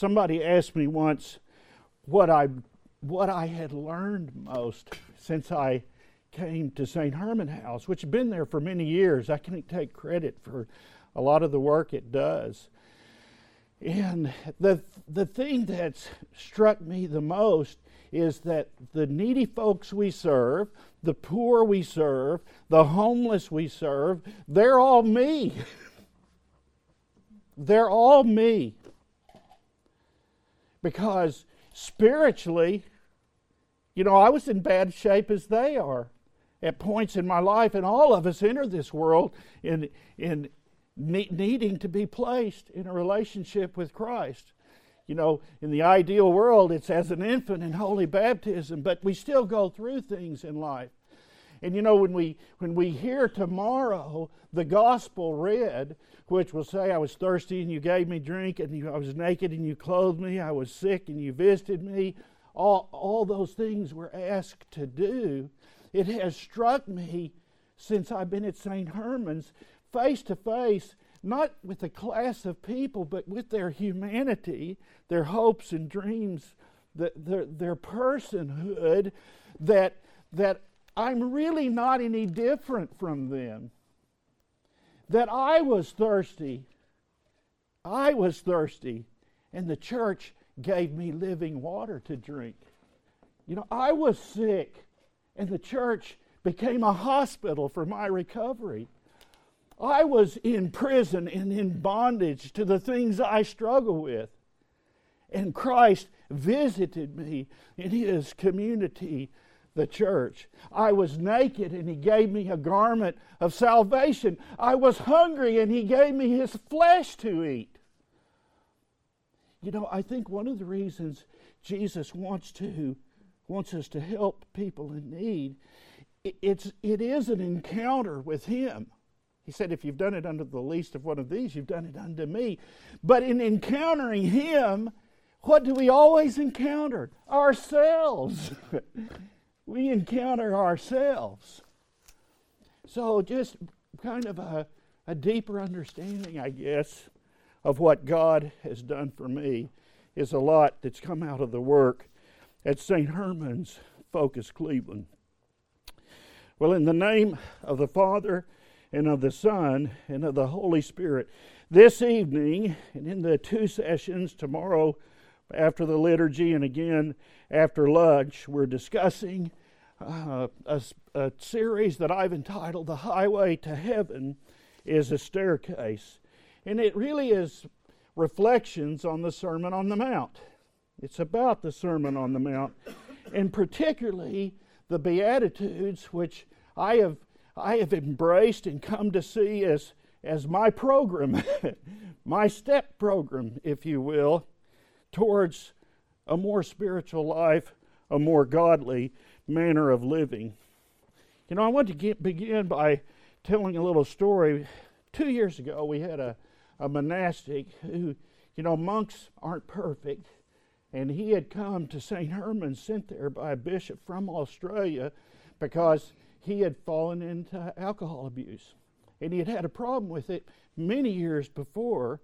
somebody asked me once what I what I had learned most since I came to St. Herman House, which had been there for many years. I can't take credit for a lot of the work it does. And the the thing that's struck me the most is that the needy folks we serve, the poor we serve, the homeless we serve, they're all me. they're all me. Because spiritually, you know, I was in bad shape as they are at points in my life, and all of us enter this world in, in needing to be placed in a relationship with Christ. You know, in the ideal world, it's as an infant in holy baptism, but we still go through things in life. And you know, when we when we hear tomorrow the gospel read, which will say, I was thirsty and you gave me drink, and you, I was naked and you clothed me, I was sick and you visited me, all, all those things we're asked to do, it has struck me since I've been at St. Herman's face to face, not with a class of people, but with their humanity, their hopes and dreams, the, their, their personhood, that, that I'm really not any different from them that I was thirsty. I was thirsty, and the church gave me living water to drink. You know, I was sick, and the church became a hospital for my recovery. I was in prison and in bondage to the things I struggle with. And Christ visited me in his community the church. I was naked and he gave me a garment of salvation. I was hungry and he gave me his flesh to eat. You know, I think one of the reasons Jesus wants to wants us to help people in need, it's it is an encounter with him. He said, if you've done it under the least of one of these, you've done it unto me. But in encountering him, what do we always encounter? Ourselves. we encounter ourselves. So, just kind of a, a deeper understanding, I guess, of what God has done for me is a lot that's come out of the work at St. Herman's Focus Cleveland. Well, in the name of the Father and of the Son and of the Holy Spirit, this evening and in the two sessions tomorrow after the liturgy and again after lunch, we're discussing uh, a, a series that I've entitled The Highway to Heaven is a Staircase. And it really is reflections on the Sermon on the Mount. It's about the Sermon on the Mount, and particularly the Beatitudes, which I have, I have embraced and come to see as, as my program, my step program, if you will, towards a more spiritual life, a more godly manner of living. You know, I want to get, begin by telling a little story. Two years ago, we had a, a monastic who, you know, monks aren't perfect, and he had come to St. Herman, sent there by a bishop from Australia, because he had fallen into alcohol abuse. And he had had a problem with it many years before,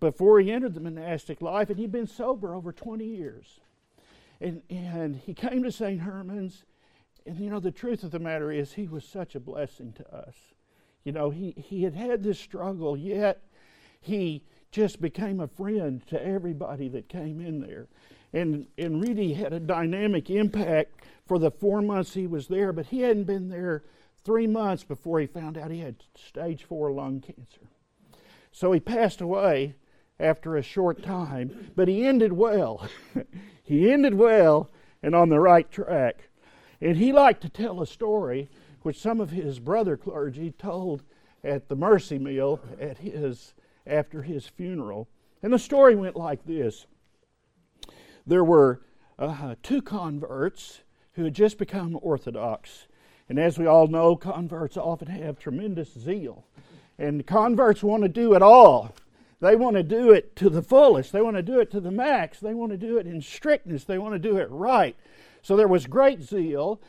before he entered the monastic life, and he'd been sober over 20 years. And, and he came to St. Herman's, and you know, the truth of the matter is, he was such a blessing to us. You know, he, he had had this struggle, yet he just became a friend to everybody that came in there. And, and really had a dynamic impact for the four months he was there, but he hadn't been there three months before he found out he had stage four lung cancer. So he passed away after a short time, but he ended well. he ended well and on the right track. And he liked to tell a story which some of his brother clergy told at the mercy meal at his after his funeral. And the story went like this. There were uh, two converts who had just become Orthodox. And as we all know, converts often have tremendous zeal. And converts want to do it all. They want to do it to the fullest. They want to do it to the max. They want to do it in strictness. They want to do it right. So there was great zeal,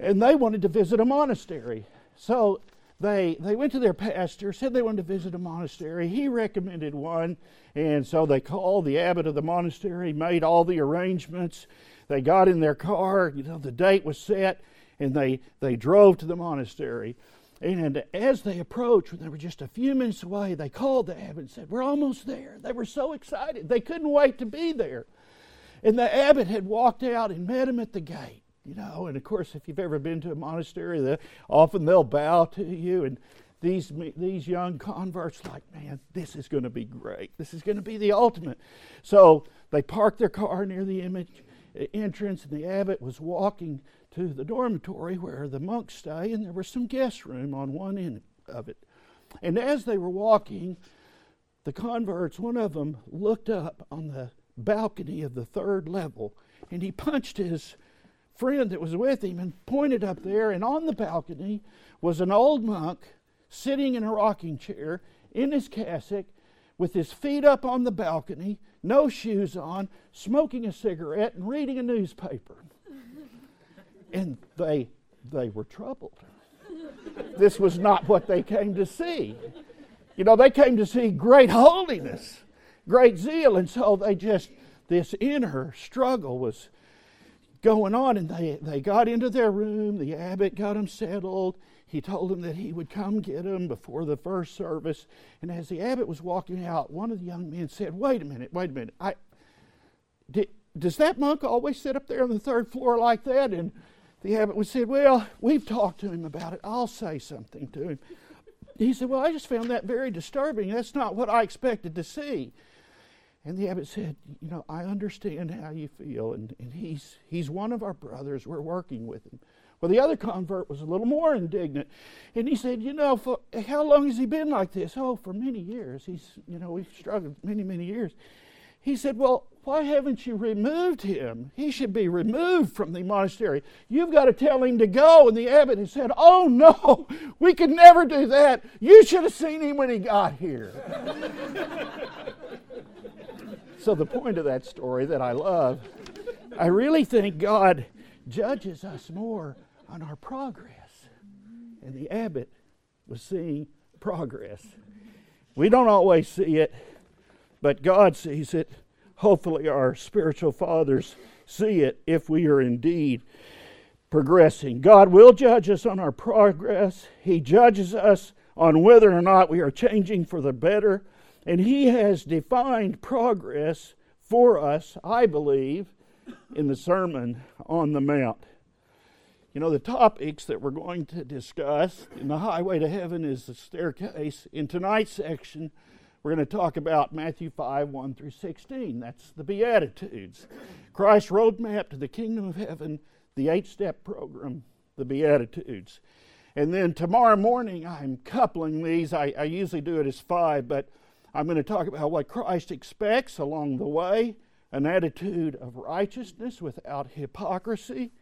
and they wanted to visit a monastery. So they they went to their pastor, said they wanted to visit a monastery. He recommended one, and so they called the abbot of the monastery, made all the arrangements. They got in their car, you know, the date was set, and they they drove to the monastery. And as they approached, when they were just a few minutes away, they called the abbot and said, We're almost there. They were so excited. They couldn't wait to be there. And the abbot had walked out and met him at the gate you know. And of course, if you've ever been to a monastery, often they'll bow to you. And these these young converts, like, man, this is going to be great. This is going to be the ultimate. So they parked their car near the image entrance, and the abbot was walking to the dormitory where the monks stay, and there was some guest room on one end of it. And as they were walking, the converts, one of them looked up on the balcony of the third level, and he punched his friend that was with him and pointed up there, and on the balcony was an old monk sitting in a rocking chair in his cassock with his feet up on the balcony, no shoes on, smoking a cigarette and reading a newspaper. and they they were troubled. this was not what they came to see. You know, they came to see great holiness, great zeal, and so they just this inner struggle was going on, and they, they got into their room. The abbot got them settled. He told him that he would come get him before the first service. And as the abbot was walking out, one of the young men said, Wait a minute, wait a minute. I, did, does that monk always sit up there on the third floor like that? And the abbot would say, Well, we've talked to him about it. I'll say something to him. He said, Well, I just found that very disturbing. That's not what I expected to see. And the abbot said, You know, I understand how you feel, and, and he's, he's one of our brothers. We're working with him. Well, the other convert was a little more indignant. And he said, You know, for, how long has he been like this? Oh, for many years. He's, you know, we've struggled many, many years. He said, Well, why haven't you removed him? He should be removed from the monastery. You've got to tell him to go. And the abbot had said, Oh, no, we could never do that. You should have seen him when he got here. So, the point of that story that I love, I really think God judges us more on our progress. And the abbot was seeing progress. We don't always see it, but God sees it. Hopefully, our spiritual fathers see it if we are indeed progressing. God will judge us on our progress, He judges us on whether or not we are changing for the better and He has defined progress for us, I believe, in the Sermon on the Mount. You know, the topics that we're going to discuss in the Highway to Heaven is the staircase. In tonight's section, we're going to talk about Matthew 5 1 through 16. That's the Beatitudes. Christ's roadmap to the kingdom of heaven, the eight step program, the Beatitudes. And then tomorrow morning, I'm coupling these. I, I usually do it as five, but I'm going to talk about what Christ expects along the way an attitude of righteousness without hypocrisy,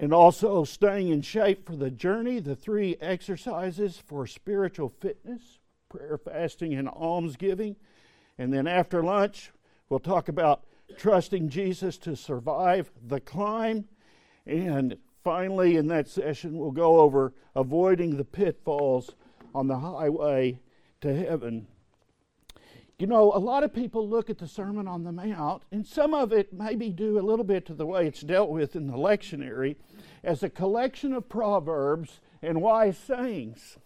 and also staying in shape for the journey, the three exercises for spiritual fitness prayer, fasting, and almsgiving. And then after lunch, we'll talk about trusting Jesus to survive the climb. And finally, in that session, we'll go over avoiding the pitfalls on the highway to heaven. You know, a lot of people look at the Sermon on the Mount, and some of it maybe due a little bit to the way it's dealt with in the lectionary, as a collection of proverbs and wise sayings.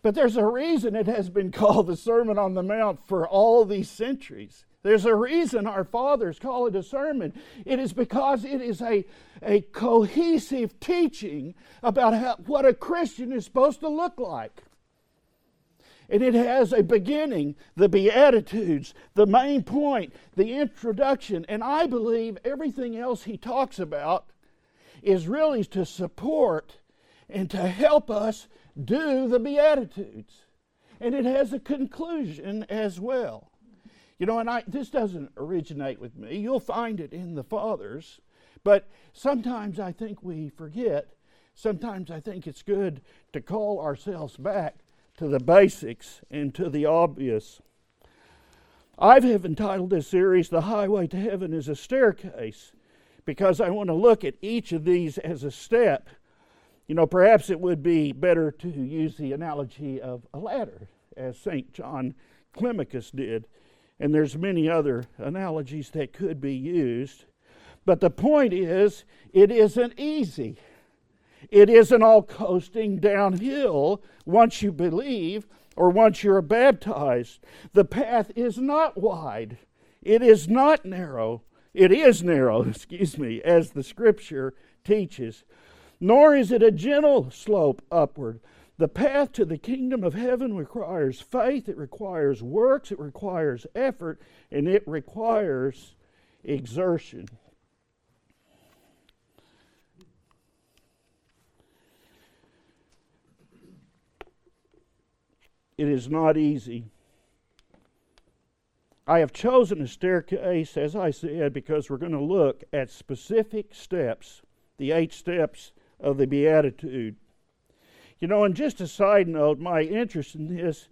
But there's a reason it has been called the Sermon on the Mount for all these centuries. There's a reason our fathers call it a sermon. It is because it is a, a cohesive teaching about how, what a Christian is supposed to look like. And it has a beginning, the Beatitudes, the main point, the introduction. And I believe everything else he talks about is really to support and to help us do the Beatitudes. And it has a conclusion as well. You know, and I, this doesn't originate with me. You'll find it in the Fathers. But sometimes I think we forget. Sometimes I think it's good to call ourselves back to the basics and to the obvious. I have entitled this series, The Highway to Heaven is a Staircase, because I want to look at each of these as a step You know, perhaps it would be better to use the analogy of a ladder, as St. John Climacus did. And there's many other analogies that could be used. But the point is, it isn't easy. It isn't all coasting downhill once you believe or once you're baptized. The path is not wide. It is not narrow. It is narrow, excuse me, as the scripture teaches. Nor is it a gentle slope upward. The path to the kingdom of heaven requires faith, it requires works, it requires effort, and it requires exertion. It is not easy. I have chosen a staircase, as I said, because we're going to look at specific steps, the eight steps of the Beatitude. You know, and just a side note, my interest in this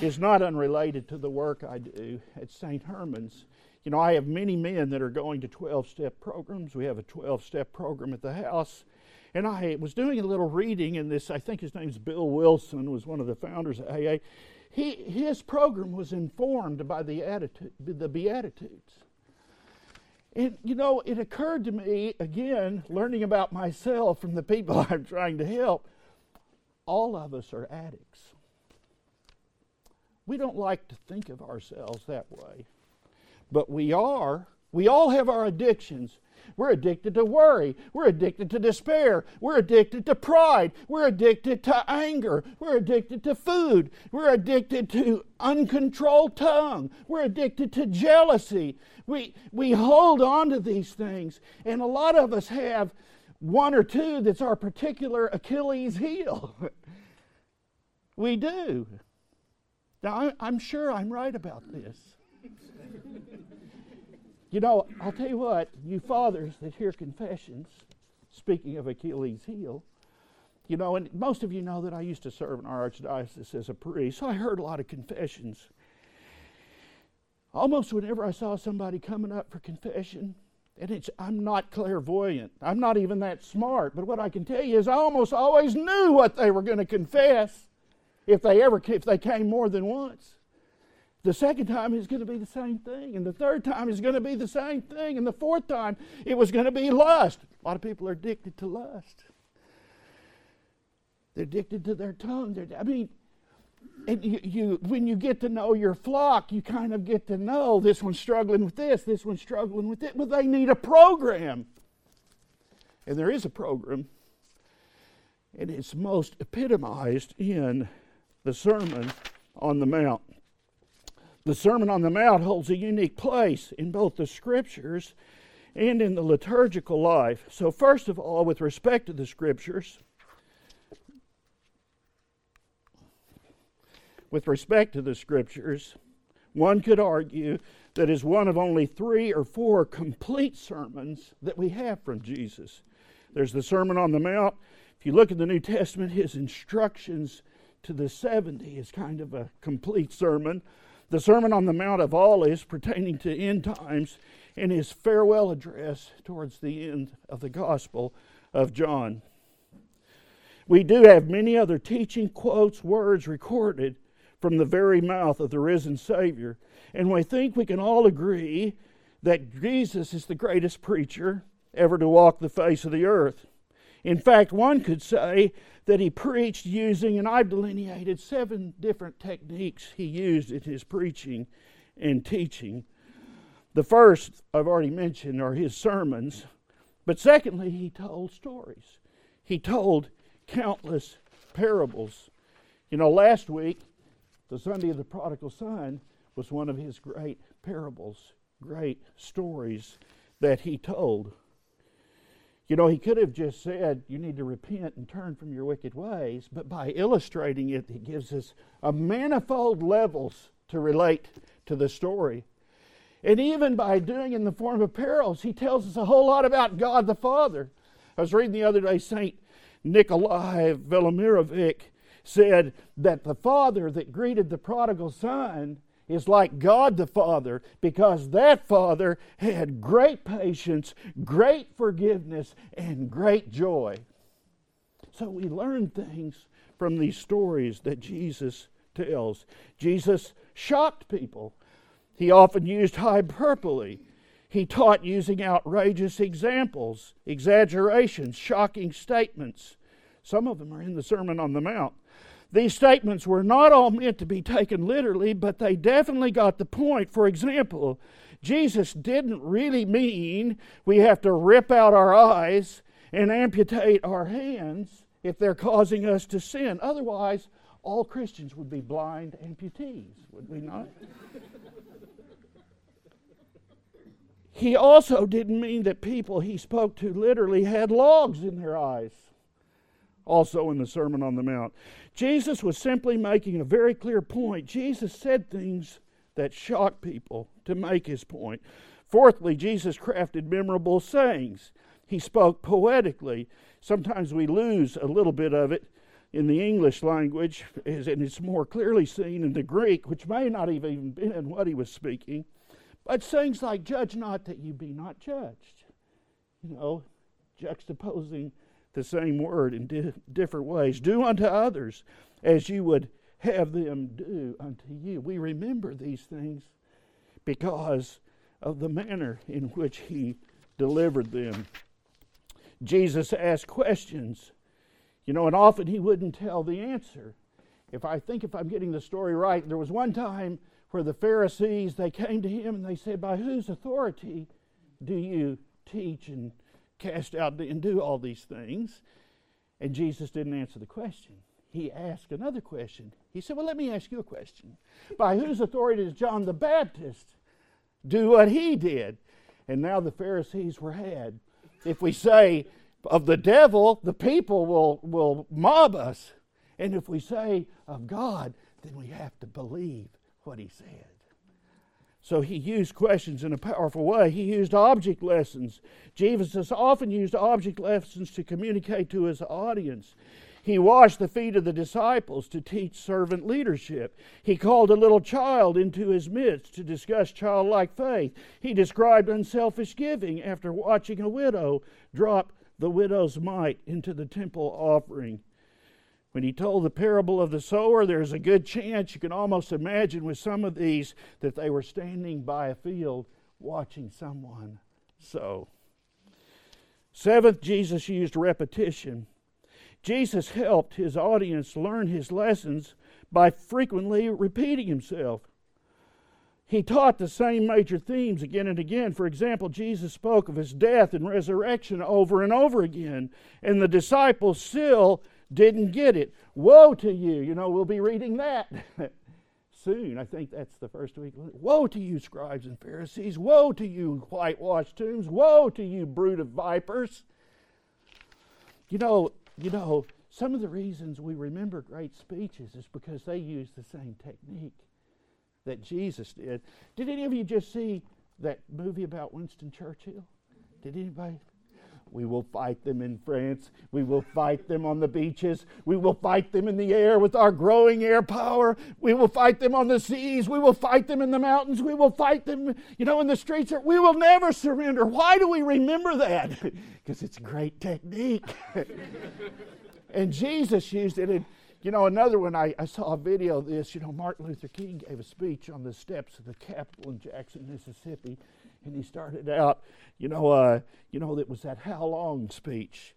is not unrelated to the work I do at St. Herman's. You know, I have many men that are going to 12 step programs. We have a 12 step program at the house. And I was doing a little reading in this, I think his name's Bill Wilson, was one of the founders of AA. He, his program was informed by the, attitude, the Beatitudes. And, you know, it occurred to me, again, learning about myself from the people I'm trying to help, all of us are addicts. We don't like to think of ourselves that way, but we are. We all have our addictions. We're addicted to worry. We're addicted to despair. We're addicted to pride. We're addicted to anger. We're addicted to food. We're addicted to uncontrolled tongue. We're addicted to jealousy. We, we hold on to these things, and a lot of us have one or two that's our particular Achilles heel. we do. Now, I'm sure I'm right about this. You know, I'll tell you what, you fathers that hear confessions, speaking of Achilles' heel, you know, and most of you know that I used to serve in our archdiocese as a priest, so I heard a lot of confessions. Almost whenever I saw somebody coming up for confession, and it's, I'm not clairvoyant. I'm not even that smart. But what I can tell you is I almost always knew what they were going to confess if they ever if they came more than once. The second time is going to be the same thing. And the third time is going to be the same thing. And the fourth time it was going to be lust. A lot of people are addicted to lust. They're addicted to their tongue. They're, I mean, you, you, when you get to know your flock, you kind of get to know this one's struggling with this, this one's struggling with it. Well, they need a program. And there is a program. And it's most epitomized in the Sermon on the Mount. The Sermon on the Mount holds a unique place in both the scriptures and in the liturgical life. So, first of all, with respect to the scriptures, with respect to the scriptures, one could argue that is one of only three or four complete sermons that we have from Jesus. There's the Sermon on the Mount. If you look at the New Testament, his instructions to the 70 is kind of a complete sermon the Sermon on the Mount of Olives pertaining to end times, and his farewell address towards the end of the Gospel of John. We do have many other teaching quotes, words recorded from the very mouth of the risen Savior, and we think we can all agree that Jesus is the greatest preacher ever to walk the face of the earth. In fact, one could say that he preached using, and I've delineated seven different techniques he used in his preaching and teaching. The first I've already mentioned are his sermons, but secondly, he told stories. He told countless parables. You know, last week, the Sunday of the prodigal son was one of his great parables, great stories that he told. You know, he could have just said, You need to repent and turn from your wicked ways, but by illustrating it, he gives us a manifold levels to relate to the story. And even by doing in the form of parables, he tells us a whole lot about God the Father. I was reading the other day, St. Nikolai Velimirovic said that the father that greeted the prodigal son is like God the Father because that Father had great patience, great forgiveness, and great joy. So we learn things from these stories that Jesus tells. Jesus shocked people. He often used hyperbole. He taught using outrageous examples, exaggerations, shocking statements. Some of them are in the Sermon on the Mount. These statements were not all meant to be taken literally, but they definitely got the point. For example, Jesus didn't really mean we have to rip out our eyes and amputate our hands if they're causing us to sin. Otherwise, all Christians would be blind amputees, would we not? he also didn't mean that people he spoke to literally had logs in their eyes, also in the Sermon on the Mount. Jesus was simply making a very clear point. Jesus said things that shocked people to make his point. Fourthly, Jesus crafted memorable sayings. He spoke poetically. Sometimes we lose a little bit of it in the English language, and it's more clearly seen in the Greek, which may not have even been in what he was speaking. But things like, judge not that you be not judged. You know, juxtaposing the same word in di- different ways. Do unto others as you would have them do unto you. We remember these things because of the manner in which he delivered them. Jesus asked questions, you know, and often he wouldn't tell the answer. If I think if I'm getting the story right, there was one time where the Pharisees they came to him and they said, "By whose authority do you teach and cast out and do all these things?" And Jesus didn't answer the question. He asked another question. He said, "Well, let me ask you a question. By whose authority does John the Baptist do what he did?" And now the Pharisees were had if we say of the devil, the people will, will mob us. And if we say of God, then we have to believe what he said. So he used questions in a powerful way. He used object lessons. Jesus often used object lessons to communicate to his audience. He washed the feet of the disciples to teach servant leadership. He called a little child into his midst to discuss childlike faith. He described unselfish giving after watching a widow drop the widow's mite into the temple offering. When he told the parable of the sower, there's a good chance you can almost imagine with some of these that they were standing by a field watching someone sow. Seventh, Jesus used repetition. Jesus helped his audience learn his lessons by frequently repeating himself. He taught the same major themes again and again. For example, Jesus spoke of his death and resurrection over and over again, and the disciples still didn't get it. Woe to you! You know, we'll be reading that soon. I think that's the first week. Woe to you, scribes and Pharisees! Woe to you, whitewashed tombs! Woe to you, brood of vipers! You know, you know, some of the reasons we remember great speeches is because they use the same technique that Jesus did. Did any of you just see that movie about Winston Churchill? Did anybody? We will fight them in France. We will fight them on the beaches. We will fight them in the air with our growing air power. We will fight them on the seas. We will fight them in the mountains. We will fight them, you know, in the streets. We will never surrender. Why do we remember that? because it's great technique. and Jesus used it. And, you know, another one, I, I saw a video of this. You know, Martin Luther King gave a speech on the steps of the Capitol in Jackson, Mississippi and he started out, you know, uh, you know, it was that how long speech.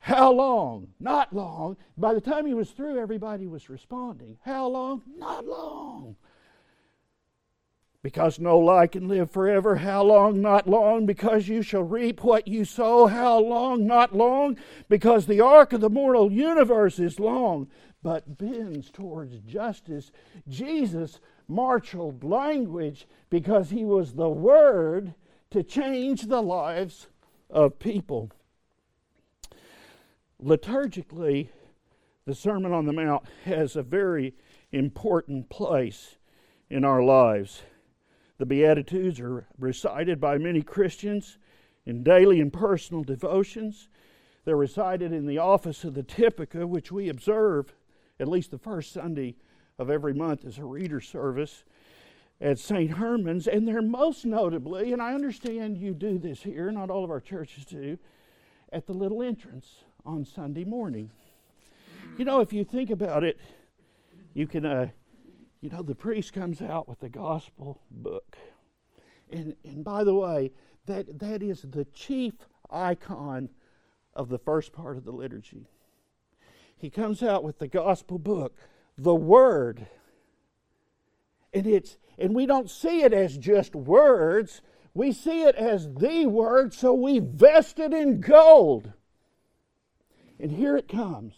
How long? Not long. By the time he was through, everybody was responding. How long? Not long. Because no lie can live forever. How long? Not long. Because you shall reap what you sow. How long? Not long. Because the arc of the mortal universe is long, but bends towards justice. Jesus marshaled language because he was the Word to change the lives of people. Liturgically, the Sermon on the Mount has a very important place in our lives. The Beatitudes are recited by many Christians in daily and personal devotions. They're recited in the office of the Typica, which we observe at least the first Sunday of every month as a reader service at St. Herman's, and they're most notably, and I understand you do this here, not all of our churches do, at the little entrance on Sunday morning. You know, if you think about it, you can, uh, you know, the priest comes out with the gospel book. And, and by the way, that, that is the chief icon of the first part of the liturgy. He comes out with the gospel book, the Word. And, it's, and we don't see it as just words, we see it as the Word, so we vest it in gold. And here it comes.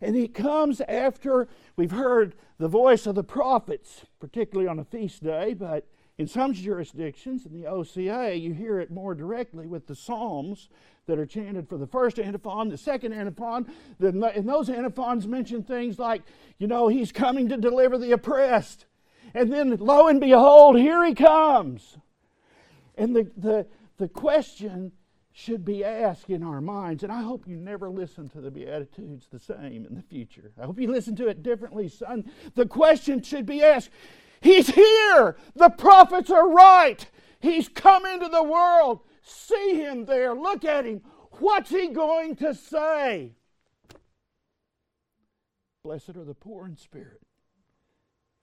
And it comes after we've heard the voice of the prophets, particularly on a feast day, but in some jurisdictions, in the OCA, you hear it more directly with the Psalms that are chanted for the first antiphon, the second antiphon. And those antiphons mention things like, you know, he's coming to deliver the oppressed. And then, lo and behold, here he comes. And the, the, the question should be asked in our minds. And I hope you never listen to the Beatitudes the same in the future. I hope you listen to it differently, son. The question should be asked He's here. The prophets are right. He's come into the world. See him there. Look at him. What's he going to say? Blessed are the poor in spirit,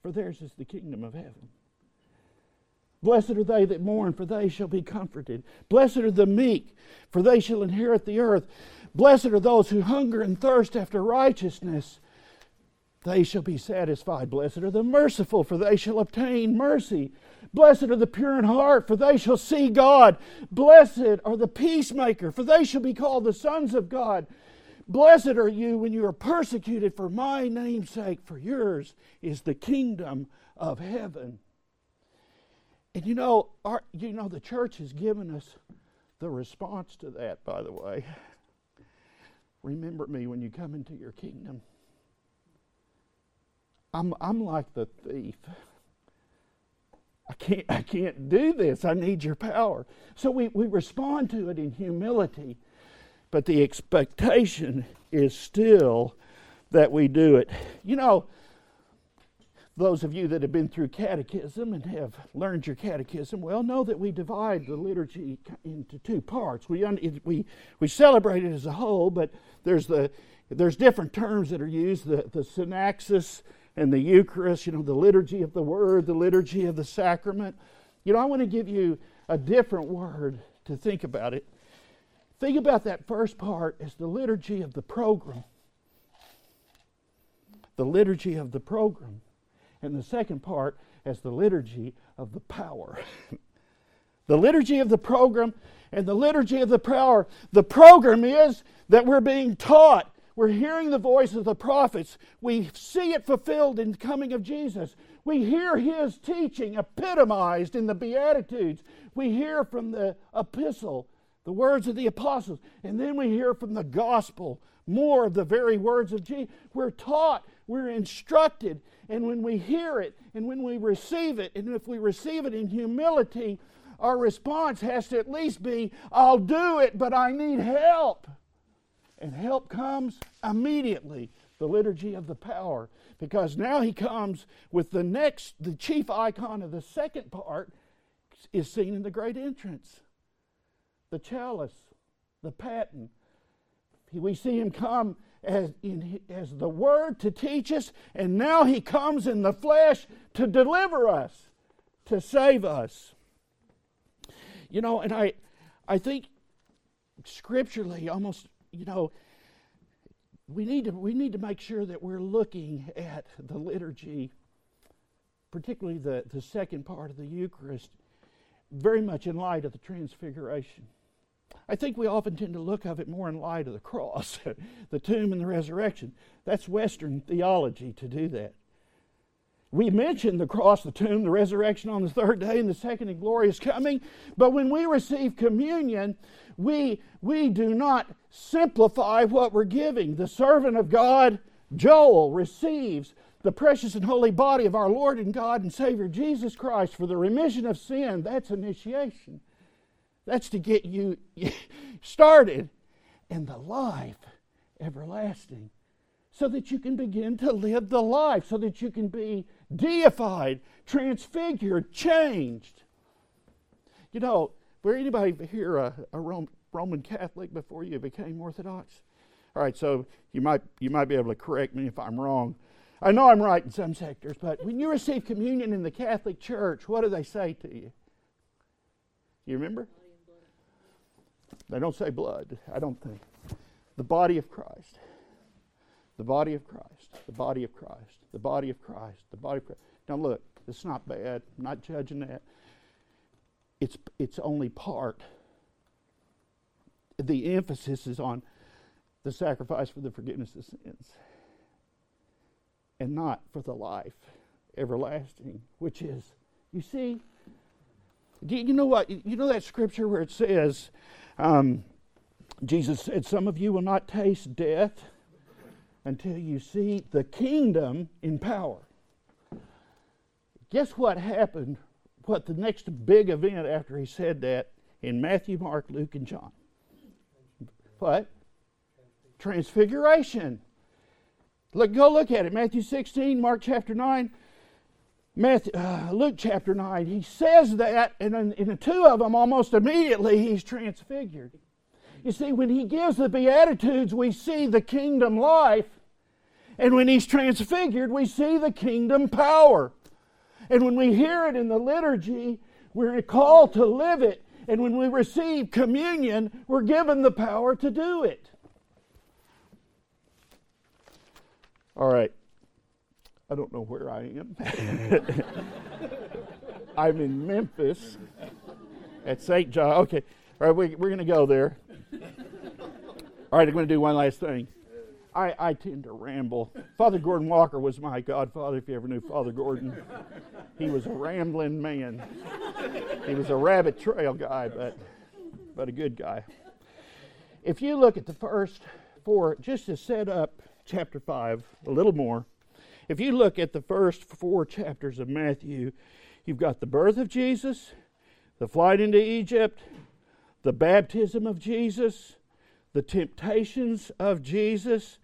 for theirs is the kingdom of heaven. Blessed are they that mourn, for they shall be comforted. Blessed are the meek, for they shall inherit the earth. Blessed are those who hunger and thirst after righteousness. They shall be satisfied. Blessed are the merciful, for they shall obtain mercy. Blessed are the pure in heart, for they shall see God. Blessed are the peacemaker, for they shall be called the sons of God. Blessed are you when you are persecuted for my name's sake, for yours is the kingdom of heaven. And you know, our, you know, the church has given us the response to that, by the way. Remember me when you come into your kingdom. I'm, I'm like the thief. I can't, I can't do this. I need your power. So we, we respond to it in humility, but the expectation is still that we do it. You know, those of you that have been through catechism and have learned your catechism well know that we divide the liturgy into two parts. We, we, we celebrate it as a whole, but there's, the, there's different terms that are used the, the synaxis and the Eucharist, you know, the liturgy of the Word, the liturgy of the sacrament. You know, I want to give you a different word to think about it. Think about that first part as the liturgy of the program. The liturgy of the program and the second part as the liturgy of the power. the liturgy of the program and the liturgy of the power. The program is that we're being taught. We're hearing the voice of the prophets. We see it fulfilled in the coming of Jesus. We hear his teaching epitomized in the Beatitudes. We hear from the epistle, the words of the apostles, and then we hear from the gospel more of the very words of Jesus. We're taught, we're instructed, and when we hear it and when we receive it, and if we receive it in humility, our response has to at least be, I'll do it, but I need help. And help comes immediately the liturgy of the power. Because now he comes with the next the chief icon of the second part is seen in the great entrance. The chalice the paten. We see him come as, in, as the Word to teach us, and now He comes in the flesh to deliver us, to save us. You know, and I, I think scripturally, almost, you know, we need to we need to make sure that we're looking at the liturgy, particularly the, the second part of the Eucharist, very much in light of the transfiguration. I think we often tend to look of it more in light of the cross, the tomb, and the resurrection. That's Western theology to do that. We mention the cross, the tomb, the resurrection on the third day, and the second and glorious coming. But when we receive communion, we, we do not simplify what we're giving. The servant of God, Joel, receives the precious and holy body of our Lord and God and Savior Jesus Christ for the remission of sin. That's initiation. That's to get you started in the life everlasting so that you can begin to live the life, so that you can be deified, transfigured, changed. You know, were anybody here a, a Roman Catholic before you became Orthodox? All right, so you might you might be able to correct me if I'm wrong. I know I'm right in some sectors, but when you receive communion in the Catholic Church, what do they say to you? You remember? They don't say blood, I don't think. The body of Christ. The body of Christ. The body of Christ. The body of Christ. The body of Christ. Now look, it's not bad. I'm not judging that. It's it's only part. The emphasis is on the sacrifice for the forgiveness of sins and not for the life everlasting, which is, you see, you know what? You know that scripture where it says, um, Jesus said, Some of you will not taste death until you see the kingdom in power. Guess what happened? What the next big event after he said that in Matthew, Mark, Luke, and John? What? Transfiguration. Look, go look at it. Matthew 16, Mark chapter 9, Matthew, uh, Luke chapter 9. He says that, and in, in the two of them, almost immediately, he's transfigured. You see, when he gives the Beatitudes, we see the kingdom life. And when he's transfigured, we see the kingdom power. And when we hear it in the liturgy, we're called to live it. And when we receive communion, we're given the power to do it. All right. I don't know where I am. I'm in Memphis at St. John. Okay. All right, we, we're going to go there. All right, I'm going to do one last thing. I, I tend to ramble. Father Gordon Walker was my godfather, if you ever knew Father Gordon. He was a rambling man. He was a rabbit trail guy, but, but a good guy. If you look at the first four, just to set up chapter 5 a little more. If you look at the first four chapters of Matthew, you've got the birth of Jesus, the flight into Egypt, the baptism of Jesus, the temptations of Jesus,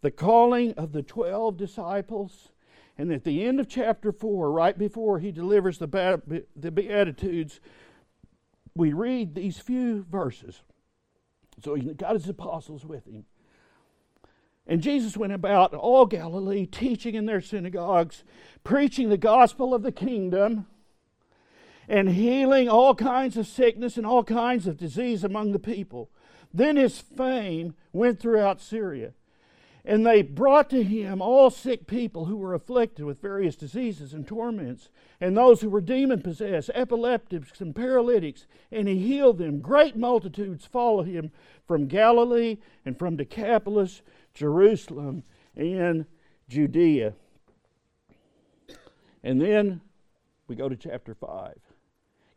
the calling of the 12 disciples, and at the end of chapter 4, right before he delivers the, the Beatitudes, we read these few verses. So he got his apostles with him. And Jesus went about all Galilee, teaching in their synagogues, preaching the gospel of the kingdom, and healing all kinds of sickness and all kinds of disease among the people. Then his fame went throughout Syria. And they brought to him all sick people who were afflicted with various diseases and torments, and those who were demon possessed, epileptics, and paralytics, and he healed them. Great multitudes followed him from Galilee and from Decapolis Jerusalem, and Judea. And then we go to chapter 5.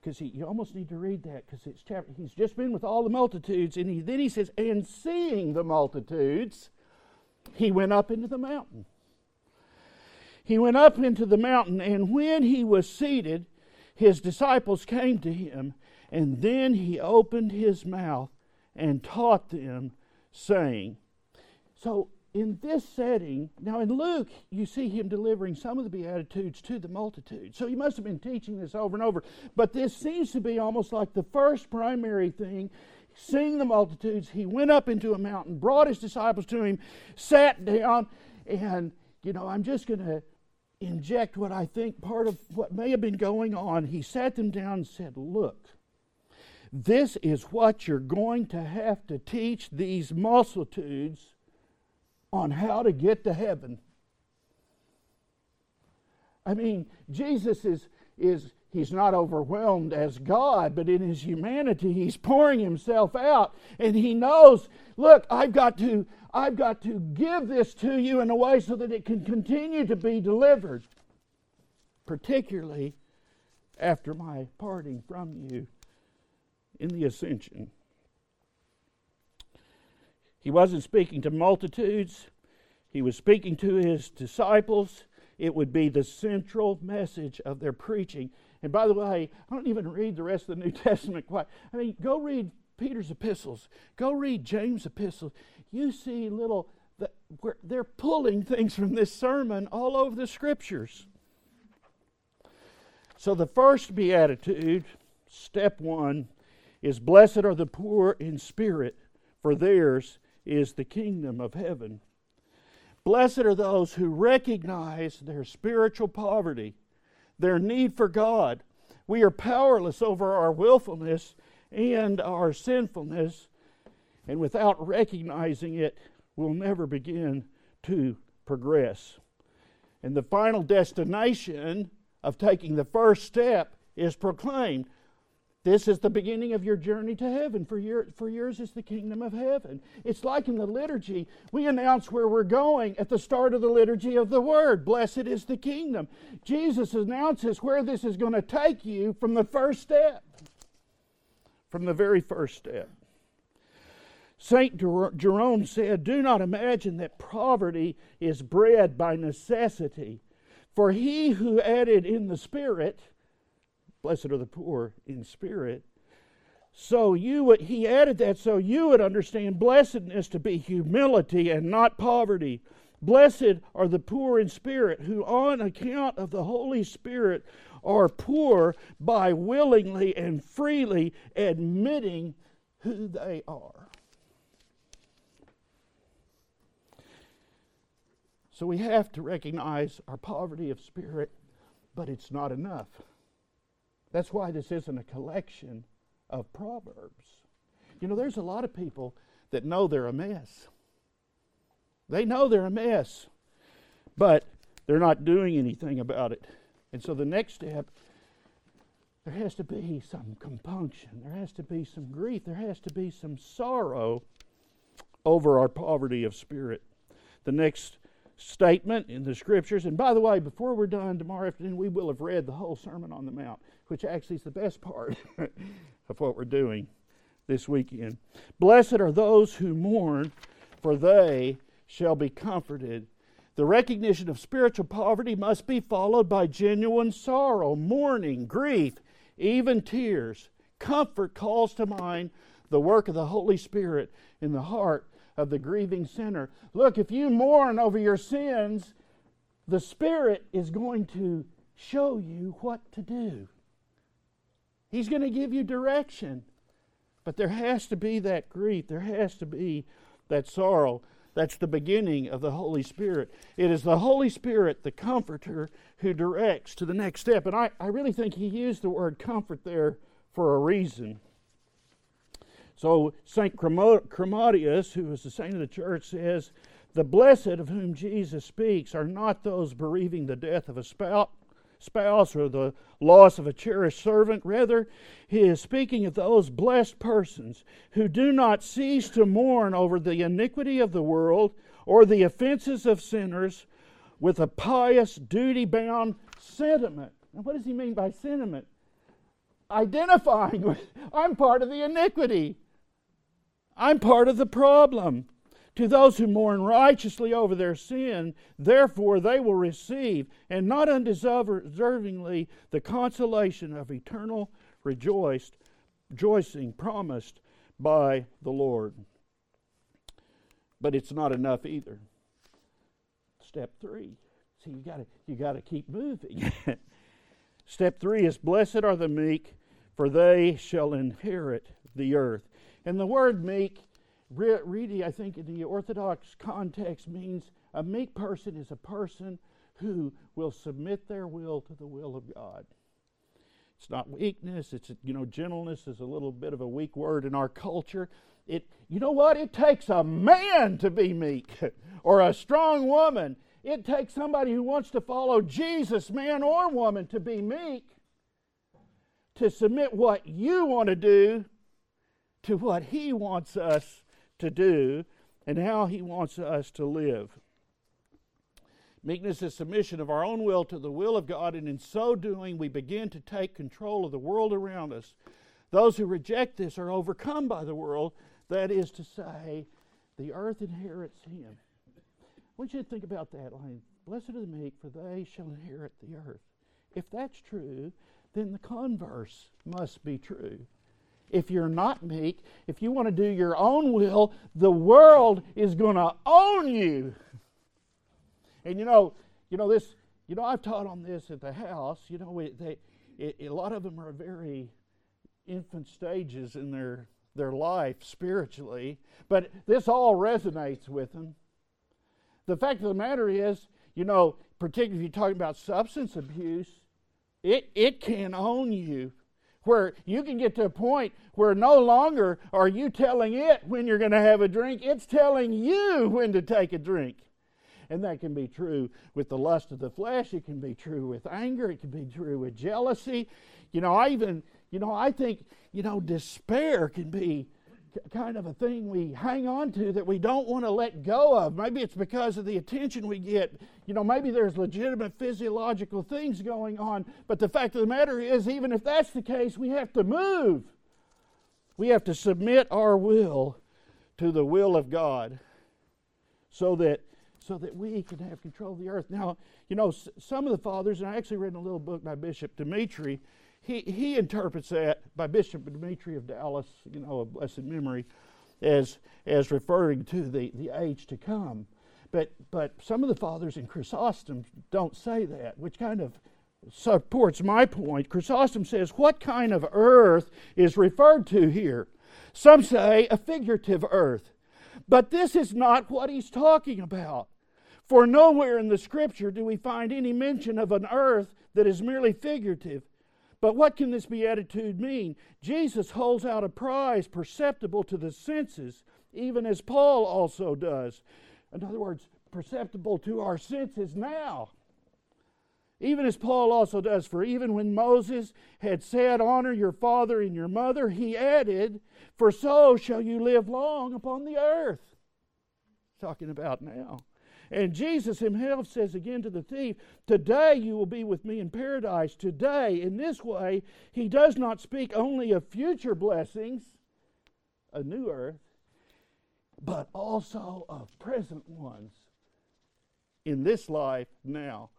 Because you almost need to read that because it's chapter. He's just been with all the multitudes, and he, then he says, "And seeing the multitudes, he went up into the mountain." He went up into the mountain, and when he was seated, his disciples came to him, and then he opened his mouth and taught them, saying, so, in this setting, now in Luke, you see him delivering some of the Beatitudes to the multitude. So, he must have been teaching this over and over. But this seems to be almost like the first primary thing. Seeing the multitudes, he went up into a mountain, brought his disciples to him, sat down, and, you know, I'm just going to inject what I think part of what may have been going on. He sat them down and said, Look, this is what you're going to have to teach these multitudes on how to get to heaven. I mean, Jesus is, is he's not overwhelmed as God, but in his humanity, he's pouring himself out. And he knows, look, I've got to, I've got to give this to you in a way so that it can continue to be delivered, particularly after my parting from you in the ascension. He wasn't speaking to multitudes, he was speaking to his disciples. It would be the central message of their preaching. And by the way, I don't even read the rest of the New Testament quite. I mean, go read Peter's epistles, go read James' epistles. You see little, they're pulling things from this sermon all over the scriptures. So the first beatitude, step one, is blessed are the poor in spirit, for theirs is the kingdom of heaven. Blessed are those who recognize their spiritual poverty, their need for God. We are powerless over our willfulness and our sinfulness, and without recognizing it, we'll never begin to progress. And the final destination of taking the first step is proclaimed. This is the beginning of your journey to heaven. For, your, for yours is the kingdom of heaven. It's like in the liturgy, we announce where we're going at the start of the liturgy of the word. Blessed is the kingdom. Jesus announces where this is going to take you from the first step, from the very first step. St. Jerome said, Do not imagine that poverty is bred by necessity, for he who added in the Spirit, blessed are the poor in spirit, so you would, he added that so you would understand blessedness to be humility and not poverty. Blessed are the poor in spirit, who on account of the Holy Spirit are poor by willingly and freely admitting who they are. So we have to recognize our poverty of spirit, but it's not enough. That's why this isn't a collection of proverbs. You know, there's a lot of people that know they're a mess. They know they're a mess, but they're not doing anything about it. And so the next step, there has to be some compunction, there has to be some grief, there has to be some sorrow over our poverty of spirit. The next statement in the scriptures. And by the way, before we're done tomorrow afternoon, we will have read the whole Sermon on the Mount, which actually is the best part of what we're doing this weekend. Blessed are those who mourn, for they shall be comforted. The recognition of spiritual poverty must be followed by genuine sorrow, mourning, grief, even tears. Comfort calls to mind the work of the Holy Spirit in the heart of the grieving sinner. Look, if you mourn over your sins, the Spirit is going to show you what to do. He's going to give you direction. But there has to be that grief, there has to be that sorrow. That's the beginning of the Holy Spirit. It is the Holy Spirit, the Comforter, who directs to the next step. And I, I really think he used the word comfort there for a reason. So St. Chromatius, who was the saint of the church, says, The blessed of whom Jesus speaks are not those bereaving the death of a spouse or the loss of a cherished servant. Rather, he is speaking of those blessed persons who do not cease to mourn over the iniquity of the world or the offenses of sinners with a pious, duty bound sentiment. Now, what does he mean by sentiment? Identifying with, I'm part of the iniquity. I'm part of the problem. To those who mourn righteously over their sin, therefore they will receive, and not undeservingly, the consolation of eternal rejoiced, rejoicing promised by the Lord. But it's not enough either. Step three. See, you gotta you gotta keep moving. Step three is blessed are the meek, for they shall inherit the earth. And the word meek, really, I think in the Orthodox context, means a meek person is a person who will submit their will to the will of God. It's not weakness. It's you know gentleness is a little bit of a weak word in our culture. It you know what? It takes a man to be meek, or a strong woman. It takes somebody who wants to follow Jesus, man or woman, to be meek, to submit what you want to do to what He wants us to do and how He wants us to live. Meekness is submission of our own will to the will of God, and in so doing, we begin to take control of the world around us. Those who reject this are overcome by the world, that is to say, the earth inherits Him. I want you to think about that line. Blessed are the meek, for they shall inherit the earth. If that's true, then the converse must be true if you're not meek, if you want to do your own will, the world is going to own you. And you know, you know this. You know, I've taught on this at the house. You know, they, it, a lot of them are very infant stages in their their life spiritually, but this all resonates with them. The fact of the matter is, you know, particularly if you're talking about substance abuse, it, it can own you. Where you can get to a point where no longer are you telling it when you're going to have a drink, it's telling you when to take a drink. And that can be true with the lust of the flesh, it can be true with anger, it can be true with jealousy. You know, I even, you know, I think, you know, despair can be kind of a thing we hang on to that we don't want to let go of. Maybe it's because of the attention we get. You know, maybe there's legitimate physiological things going on. But the fact of the matter is, even if that's the case, we have to move. We have to submit our will to the will of God so that so that we can have control of the earth. Now, you know, some of the fathers, and I actually read in a little book by Bishop Dimitri, he, he interprets that by Bishop Dimitri of Dallas, you know, of blessed memory, as, as referring to the, the age to come. But, but some of the fathers in Chrysostom don't say that, which kind of supports my point. Chrysostom says, What kind of earth is referred to here? Some say a figurative earth. But this is not what he's talking about. For nowhere in the scripture do we find any mention of an earth that is merely figurative. But what can this beatitude mean? Jesus holds out a prize perceptible to the senses, even as Paul also does. In other words, perceptible to our senses now. Even as Paul also does, for even when Moses had said, Honor your father and your mother, he added, For so shall you live long upon the earth. Talking about now. And Jesus himself says again to the thief, Today you will be with me in paradise. Today, in this way, he does not speak only of future blessings, a new earth, but also of present ones in this life now.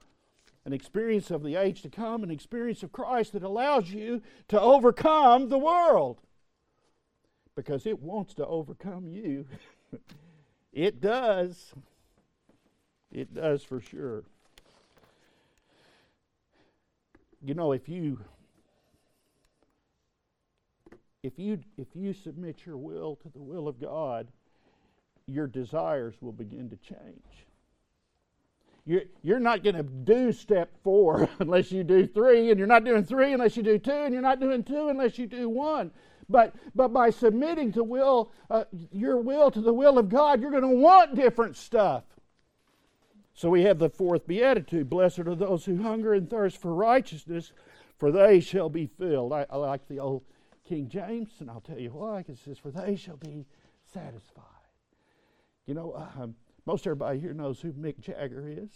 An experience of the age to come, an experience of Christ that allows you to overcome the world. Because it wants to overcome you. it does. It does for sure. You know, if you if you if you submit your will to the will of God, your desires will begin to change. You're, you're not going to do step four unless you do three, and you're not doing three unless you do two, and you're not doing two unless you do one. But, but by submitting to will, uh, your will to the will of God, you're going to want different stuff. So we have the fourth beatitude Blessed are those who hunger and thirst for righteousness, for they shall be filled. I, I like the old King James, and I'll tell you why. It says, For they shall be satisfied. You know, um, most everybody here knows who Mick Jagger is.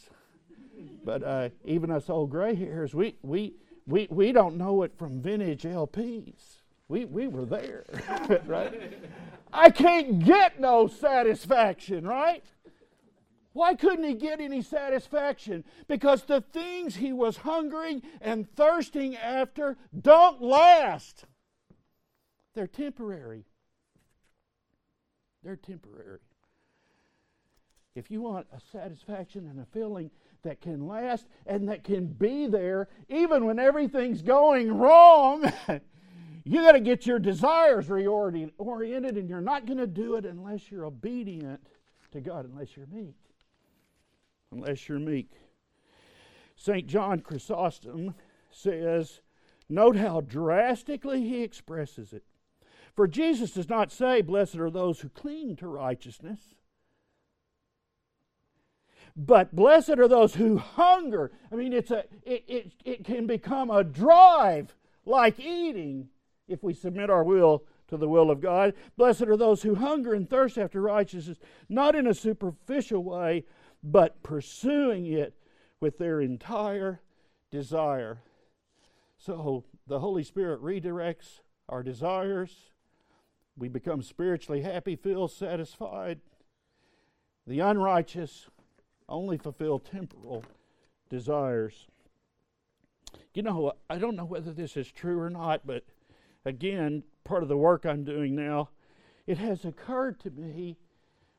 but uh, even us old gray hairs, we, we, we, we don't know it from vintage LPs. We, we were there, right? I can't get no satisfaction, right? Why couldn't he get any satisfaction? Because the things he was hungering and thirsting after don't last. They're temporary. They're temporary. If you want a satisfaction and a feeling that can last and that can be there even when everything's going wrong, you got to get your desires reoriented, and you're not going to do it unless you're obedient to God, unless you're meek unless you're meek. St. John Chrysostom says, note how drastically he expresses it. For Jesus does not say, Blessed are those who cling to righteousness, but blessed are those who hunger. I mean, it's a, it, it, it can become a drive like eating if we submit our will to the will of God. Blessed are those who hunger and thirst after righteousness, not in a superficial way, but pursuing it with their entire desire. So the Holy Spirit redirects our desires. We become spiritually happy, feel satisfied. The unrighteous only fulfill temporal desires. You know, I don't know whether this is true or not, but again, part of the work I'm doing now, it has occurred to me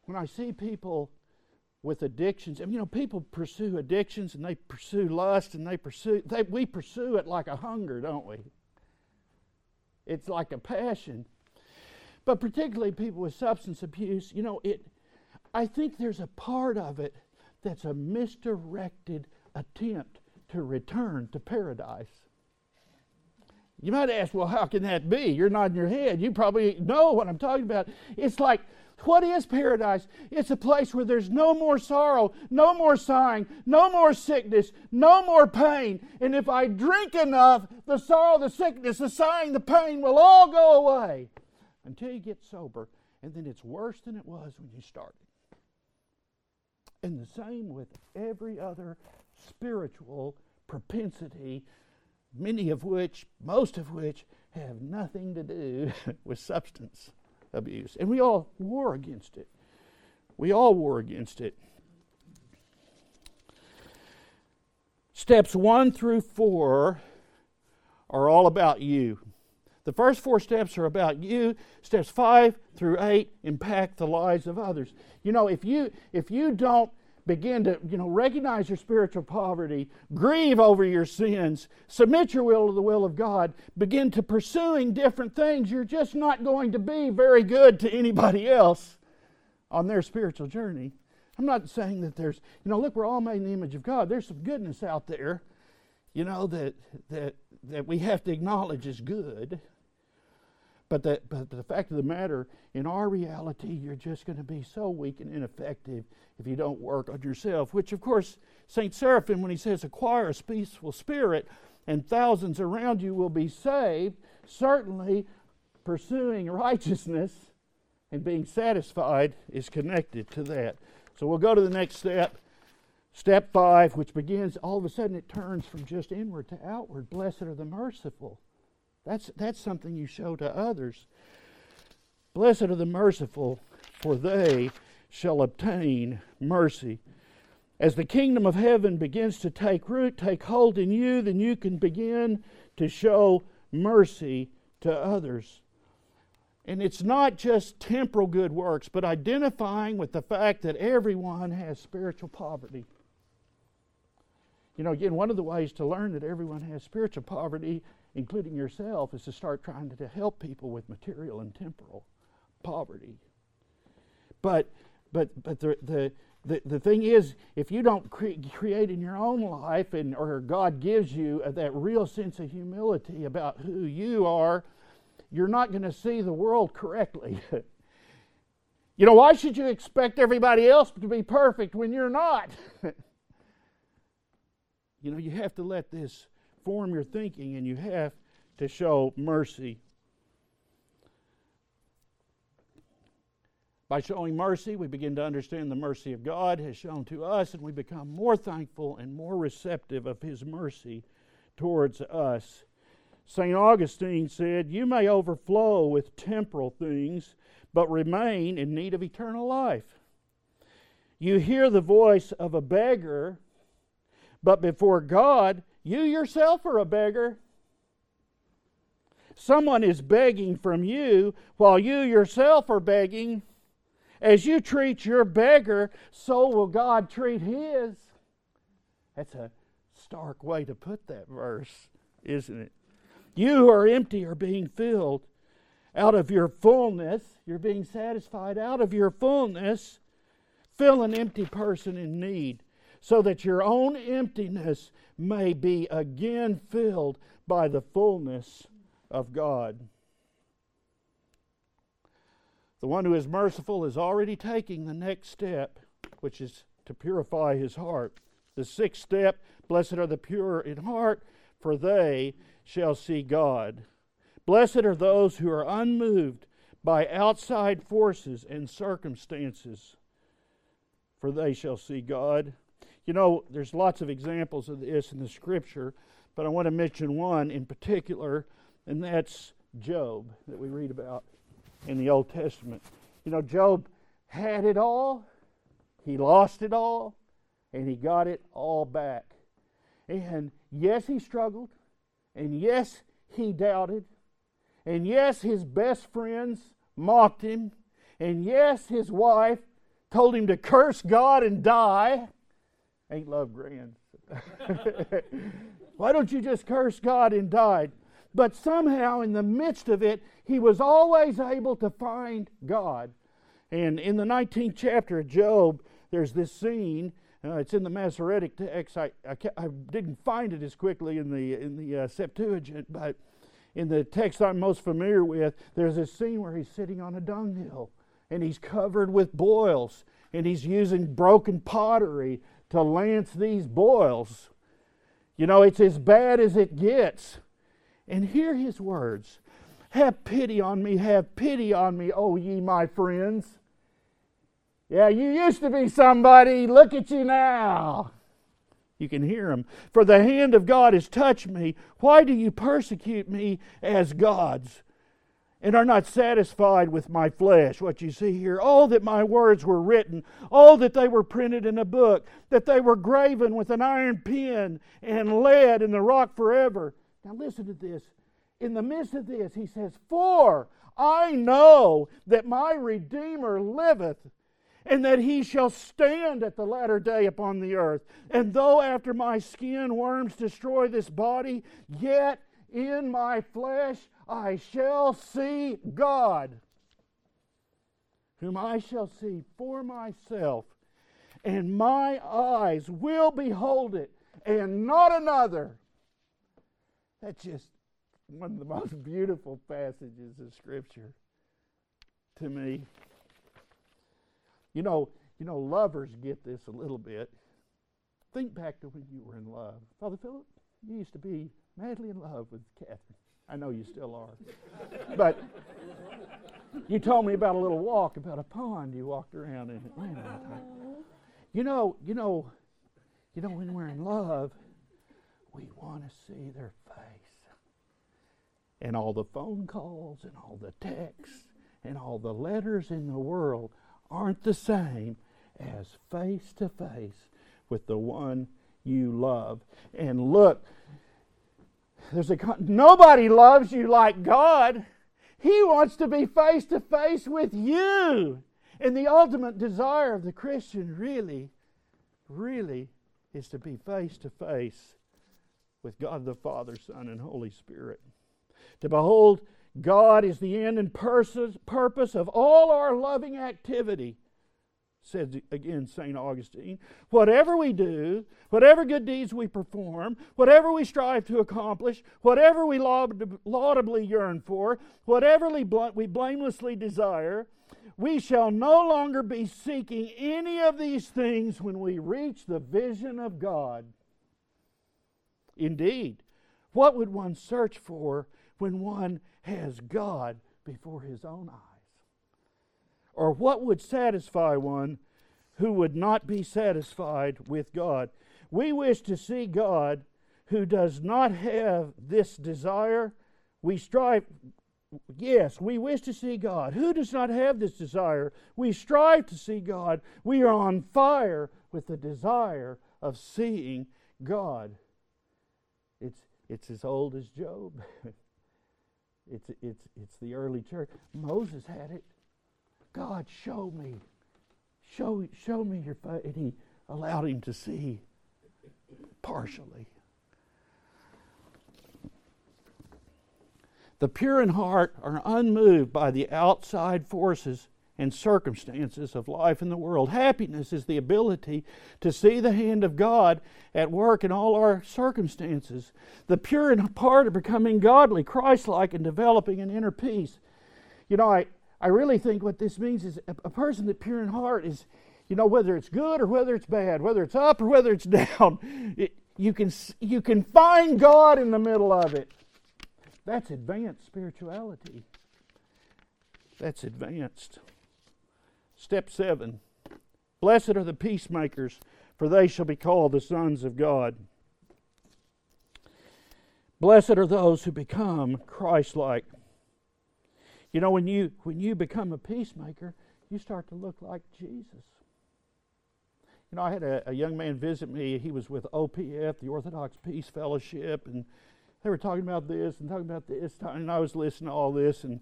when I see people with addictions. And you know, people pursue addictions and they pursue lust and they pursue they, we pursue it like a hunger, don't we? It's like a passion. but particularly people with substance abuse, you know, it I think there's a part of it that's a misdirected attempt to return to paradise. You might ask, well, how can that be? You're nodding your head. You probably know what I'm talking about. It's like, what is paradise? It's a place where there's no more sorrow, no more sighing, no more sickness, no more pain. And if I drink enough, the sorrow, the sickness, the sighing, the pain will all go away until you get sober. And then it's worse than it was when you started. And the same with every other spiritual propensity many of which, most of which, have nothing to do with substance abuse. And we all war against it. We all war against it. Steps one through four are all about you. The first four steps are about you. Steps five through eight impact the lives of others. You know, if you if you don't begin to you know recognize your spiritual poverty grieve over your sins submit your will to the will of god begin to pursuing different things you're just not going to be very good to anybody else on their spiritual journey. I'm not saying that there's you know look we're all made in the image of god. There's some goodness out there you know that that that we have to acknowledge is good but the, but the fact of the matter, in our reality, you're just going to be so weak and ineffective if you don't work on yourself. Which, of course, St. Seraphim, when he says, acquire a peaceful spirit and thousands around you will be saved, certainly pursuing righteousness and being satisfied is connected to that. So we'll go to the next step. Step five, which begins, all of a sudden it turns from just inward to outward. Blessed are the merciful that's, that's something you show to others. Blessed are the merciful, for they shall obtain mercy. As the kingdom of heaven begins to take root, take hold in you, then you can begin to show mercy to others. And it's not just temporal good works, but identifying with the fact that everyone has spiritual poverty. You know, again, one of the ways to learn that everyone has spiritual poverty including yourself, is to start trying to help people with material and temporal poverty. But but but the the the, the thing is, if you don't cre- create in your own life, and or God gives you uh, that real sense of humility about who you are, you're not going to see the world correctly. you know, why should you expect everybody else to be perfect when you're not? you know, you have to let this form your thinking and you have to show mercy. By showing mercy, we begin to understand the mercy of God has shown to us, and we become more thankful and more receptive of His mercy towards us. St. Augustine said, You may overflow with temporal things, but remain in need of eternal life. You hear the voice of a beggar, but before God, you yourself are a beggar. Someone is begging from you while you yourself are begging. As you treat your beggar, so will God treat his. That's a stark way to put that verse, isn't it? You who are empty are being filled. Out of your fullness, you're being satisfied. Out of your fullness, fill an empty person in need so that your own emptiness may be again filled by the fullness of God. The one who is merciful is already taking the next step, which is to purify his heart. The sixth step Blessed are the pure in heart, for they shall see God. Blessed are those who are unmoved by outside forces and circumstances, for they shall see God. You know, there's lots of examples of this in the scripture, but I want to mention one in particular, and that's Job that we read about in the Old Testament. You know, Job had it all, he lost it all, and he got it all back. And yes, he struggled, and yes, he doubted, and yes, his best friends mocked him, and yes, his wife told him to curse God and die. Ain't love grand? Why don't you just curse God and die? but somehow in the midst of it, he was always able to find God. And in the 19th chapter of Job, there's this scene. Uh, it's in the Masoretic text. I, I, I, didn't find it as quickly in the, in the uh, Septuagint, but in the text I'm most familiar with, there's this scene where he's sitting on a dunghill and he's covered with boils and he's using broken pottery to lance these boils. You know, it's as bad as it gets. And hear his words Have pity on me, have pity on me, O ye my friends. Yeah, you used to be somebody. Look at you now. You can hear him. For the hand of God has touched me. Why do you persecute me as gods? And are not satisfied with my flesh. What you see here. Oh, that my words were written. Oh, that they were printed in a book. That they were graven with an iron pen and lead in the rock forever. Now listen to this. In the midst of this, he says, For I know that my Redeemer liveth and that he shall stand at the latter day upon the earth. And though after my skin worms destroy this body, yet in my flesh I shall see God, whom I shall see for myself, and my eyes will behold it, and not another. That's just one of the most beautiful passages of Scripture to me. You know, you know, lovers get this a little bit. Think back to when you were in love. Father Philip, you used to be madly in love with Catherine. I know you still are. but you told me about a little walk, about a pond you walked around in. You know, you know, you know, when we're in love, we want to see their face. And all the phone calls and all the texts and all the letters in the world aren't the same as face to face with the one you love. And look, there's a nobody loves you like God. He wants to be face to face with you. And the ultimate desire of the Christian really, really is to be face to face with God the Father, Son, and Holy Spirit. To behold God is the end and purpose of all our loving activity, says again St. Augustine. Whatever we do, whatever good deeds we perform, whatever we strive to accomplish, whatever we laudably yearn for, whatever we blamelessly desire, we shall no longer be seeking any of these things when we reach the vision of God. Indeed, what would one search for when one has God before his own eyes? Or what would satisfy one who would not be satisfied with God? We wish to see God who does not have this desire. We strive, yes, we wish to see God. Who does not have this desire? We strive to see God. We are on fire with the desire of seeing God. It's, it's as old as Job. It's, it's, it's the early church. Moses had it. God, show me. Show, show me your face. And he allowed him to see partially. The pure in heart are unmoved by the outside forces and circumstances of life in the world. Happiness is the ability to see the hand of God at work in all our circumstances. The pure in heart are becoming godly, Christ like, and developing an inner peace. You know, I, I really think what this means is a, a person that pure in heart is, you know, whether it's good or whether it's bad, whether it's up or whether it's down, it, you, can, you can find God in the middle of it. That's advanced spirituality. That's advanced. Step seven Blessed are the peacemakers, for they shall be called the sons of God. Blessed are those who become Christ like. You know, when you, when you become a peacemaker, you start to look like Jesus. You know, I had a, a young man visit me. He was with OPF, the Orthodox Peace Fellowship, and they were talking about this and talking about this, and I was listening to all this, and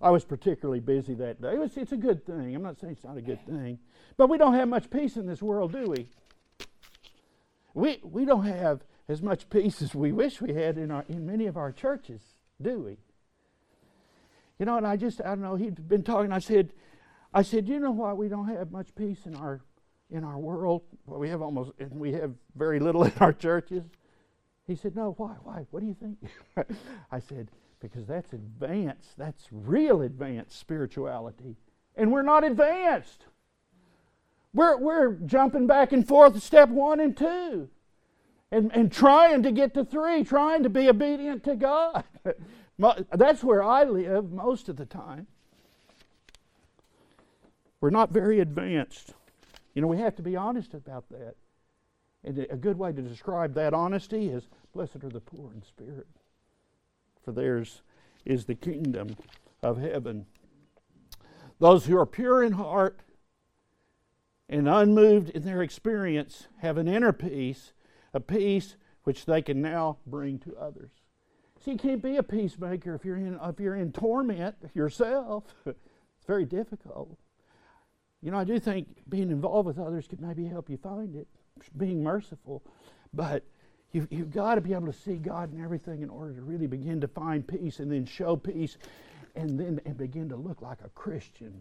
I was particularly busy that day. It was, it's a good thing. I'm not saying it's not a good thing. But we don't have much peace in this world, do we? We, we don't have as much peace as we wish we had in, our, in many of our churches do we? You know, and I just, I don't know, he'd been talking, I said, I said, you know why we don't have much peace in our in our world? Well, we have almost, and we have very little in our churches. He said, no, why, why? What do you think? I said, because that's advanced, that's real advanced spirituality. And we're not advanced. We're, we're jumping back and forth step one and two and, and trying to get to three, trying to be obedient to God. That's where I live most of the time. We're not very advanced. You know, we have to be honest about that. And a good way to describe that honesty is blessed are the poor in spirit, for theirs is the kingdom of heaven. Those who are pure in heart and unmoved in their experience have an inner peace, a peace which they can now bring to others. See, you can't be a peacemaker if you're in, if you're in torment yourself. it's very difficult. You know, I do think being involved with others could maybe help you find it, being merciful. But you've, you've got to be able to see God in everything in order to really begin to find peace and then show peace and then and begin to look like a Christian.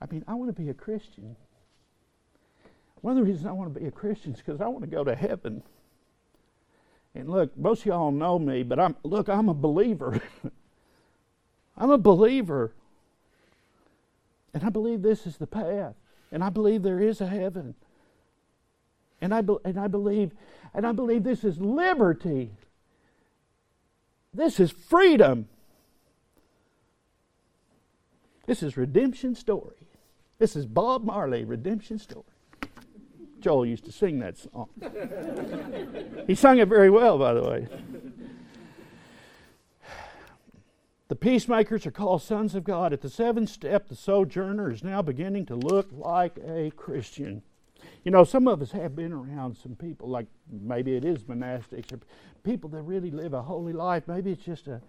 I mean, I want to be a Christian. One of the reasons I want to be a Christian is because I want to go to heaven. And look, most of y'all know me, but I'm look, I'm a believer. I'm a believer. And I believe this is the path. And I believe there is a heaven. And I, be, and I believe and I believe this is liberty. This is freedom. This is redemption story. This is Bob Marley redemption story. Joel used to sing that song. he sung it very well, by the way. The peacemakers are called sons of God. At the seventh step, the sojourner is now beginning to look like a Christian. You know, some of us have been around some people, like maybe it is monastics, or people that really live a holy life. Maybe it's just a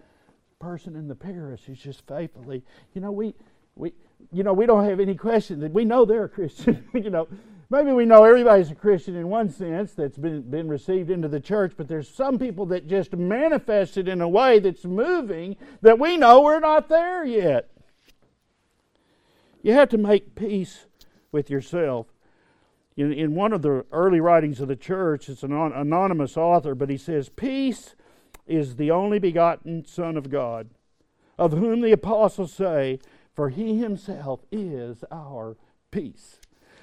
person in the parish who's just faithfully. You know, we, we, you know, we don't have any question that we know they're a Christian. you know, maybe we know everybody's a Christian in one sense that's been, been received into the church, but there's some people that just manifest it in a way that's moving that we know we're not there yet. You have to make peace with yourself. In, in one of the early writings of the church, it's an anonymous author, but he says, Peace is the only begotten Son of God, of whom the apostles say, For he himself is our peace.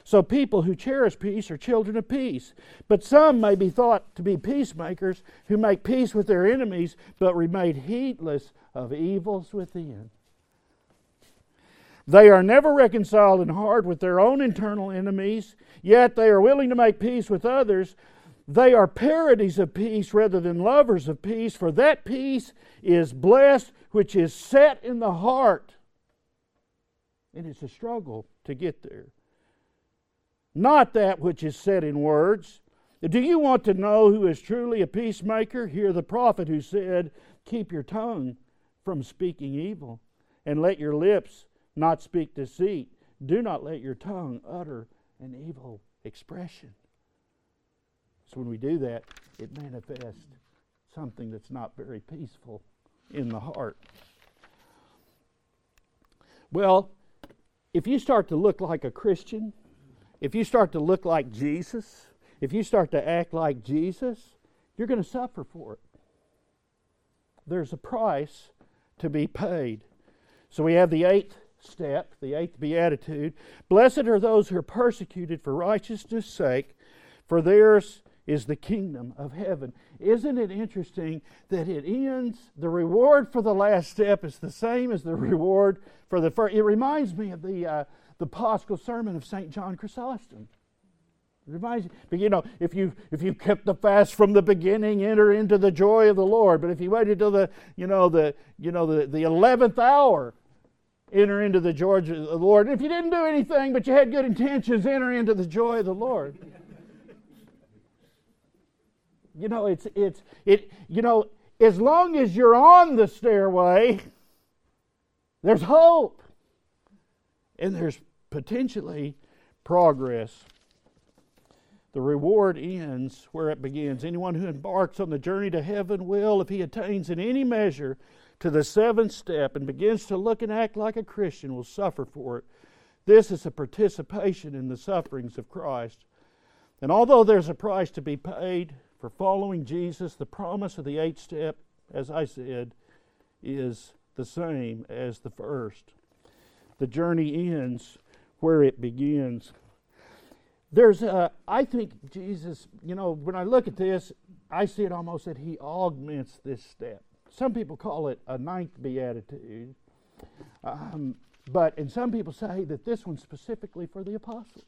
So people who cherish peace are children of peace. But some may be thought to be peacemakers who make peace with their enemies, but remain heedless of evils within. They are never reconciled in heart with their own internal enemies, yet they are willing to make peace with others. They are parodies of peace rather than lovers of peace, for that peace is blessed which is set in the heart. And it's a struggle to get there not that which is said in words. Do you want to know who is truly a peacemaker? Hear the prophet who said, Keep your tongue from speaking evil, and let your lips not speak deceit. Do not let your tongue utter an evil expression. So when we do that, it manifests something that's not very peaceful in the heart. Well, if you start to look like a Christian, if you start to look like Jesus, if you start to act like Jesus, you're going to suffer for it. There's a price to be paid. So we have the eighth step, the eighth beatitude. Blessed are those who are persecuted for righteousness' sake, for theirs is the kingdom of heaven. Isn't it interesting that it ends, the reward for the last step is the same as the reward for the first? It reminds me of the. Uh, the Paschal sermon of St. John Chrysostom. Reminds you, but you know, if you if you kept the fast from the beginning, enter into the joy of the Lord. But if you waited till the you know the you know the the eleventh hour, enter into the joy of the Lord. And if you didn't do anything but you had good intentions, enter into the joy of the Lord. you know, it's it's it you know, as long as you're on the stairway, there's hope. And there's potentially progress. The reward ends where it begins. Anyone who embarks on the journey to heaven will, if he attains in any measure to the seventh step and begins to look and act like a Christian, will suffer for it. This is a participation in the sufferings of Christ. And although there's a price to be paid for following Jesus, the promise of the eighth step, as I said, is the same as the first. The journey ends where it begins. There's a, I think Jesus, you know, when I look at this, I see it almost that he augments this step. Some people call it a ninth beatitude. Um, but, and some people say that this one's specifically for the apostles.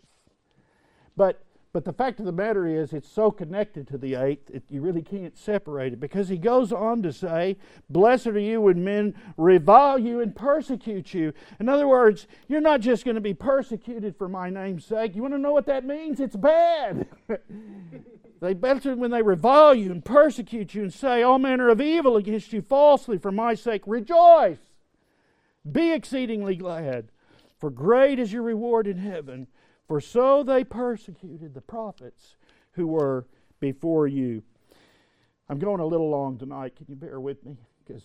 But but the fact of the matter is, it's so connected to the eighth, it, you really can't separate it because he goes on to say, Blessed are you when men revile you and persecute you. In other words, you're not just going to be persecuted for my name's sake. You want to know what that means? It's bad. they better when they revile you and persecute you and say all manner of evil against you falsely for my sake. Rejoice. Be exceedingly glad, for great is your reward in heaven for so they persecuted the prophets who were before you. I'm going a little long tonight. Can you bear with me? Because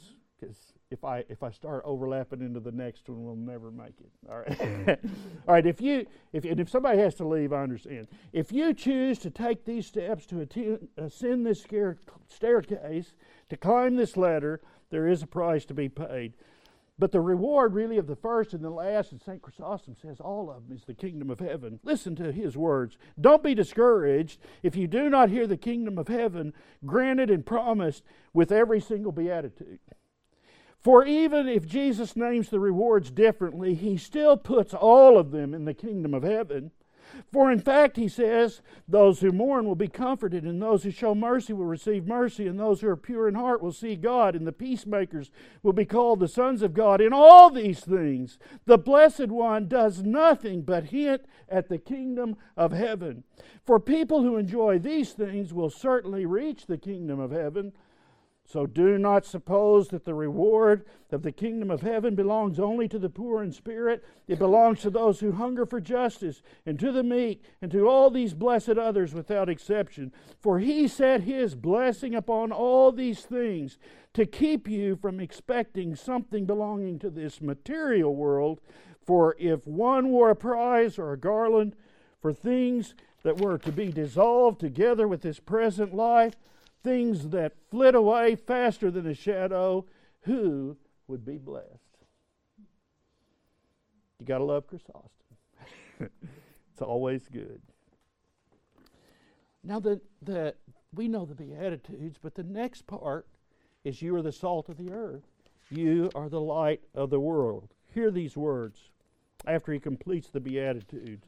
if I if I start overlapping into the next one, we'll never make it. All right. All right. If you if if somebody has to leave, I understand. If you choose to take these steps to attend, ascend this staircase, to climb this ladder, there is a price to be paid. But the reward, really, of the first and the last, and St. Chrysostom says all of them is the kingdom of heaven. Listen to his words. Don't be discouraged if you do not hear the kingdom of heaven granted and promised with every single beatitude. For even if Jesus names the rewards differently, he still puts all of them in the kingdom of heaven. For in fact, he says, those who mourn will be comforted, and those who show mercy will receive mercy, and those who are pure in heart will see God, and the peacemakers will be called the sons of God. In all these things, the Blessed One does nothing but hint at the kingdom of heaven. For people who enjoy these things will certainly reach the kingdom of heaven. So do not suppose that the reward of the kingdom of heaven belongs only to the poor in spirit. It belongs to those who hunger for justice, and to the meek, and to all these blessed others without exception. For he set his blessing upon all these things to keep you from expecting something belonging to this material world. For if one wore a prize or a garland for things that were to be dissolved together with this present life, things that flit away faster than a shadow, who would be blessed? You got to love Chrysostom. it's always good. Now, that the, we know the Beatitudes, but the next part is you are the salt of the earth. You are the light of the world. Hear these words after he completes the Beatitudes.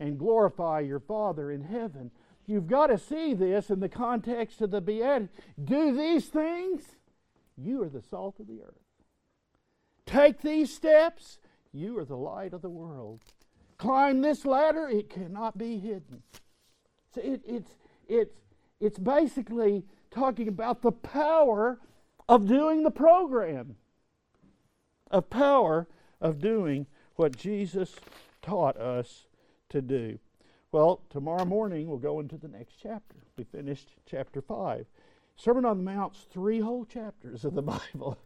and glorify your Father in heaven. You've got to see this in the context of the Beatitudes. Do these things, you are the salt of the earth. Take these steps, you are the light of the world. Climb this ladder, it cannot be hidden. So it, it's, it's, it's basically talking about the power of doing the program, a power of doing what Jesus taught us to do. Well, tomorrow morning we'll go into the next chapter. We finished chapter 5. Sermon on the Mount's three whole chapters of the Bible.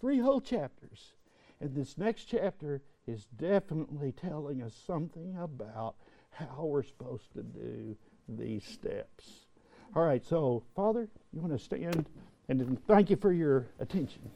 three whole chapters. And this next chapter is definitely telling us something about how we're supposed to do these steps. All right, so Father, you want to stand and thank you for your attention.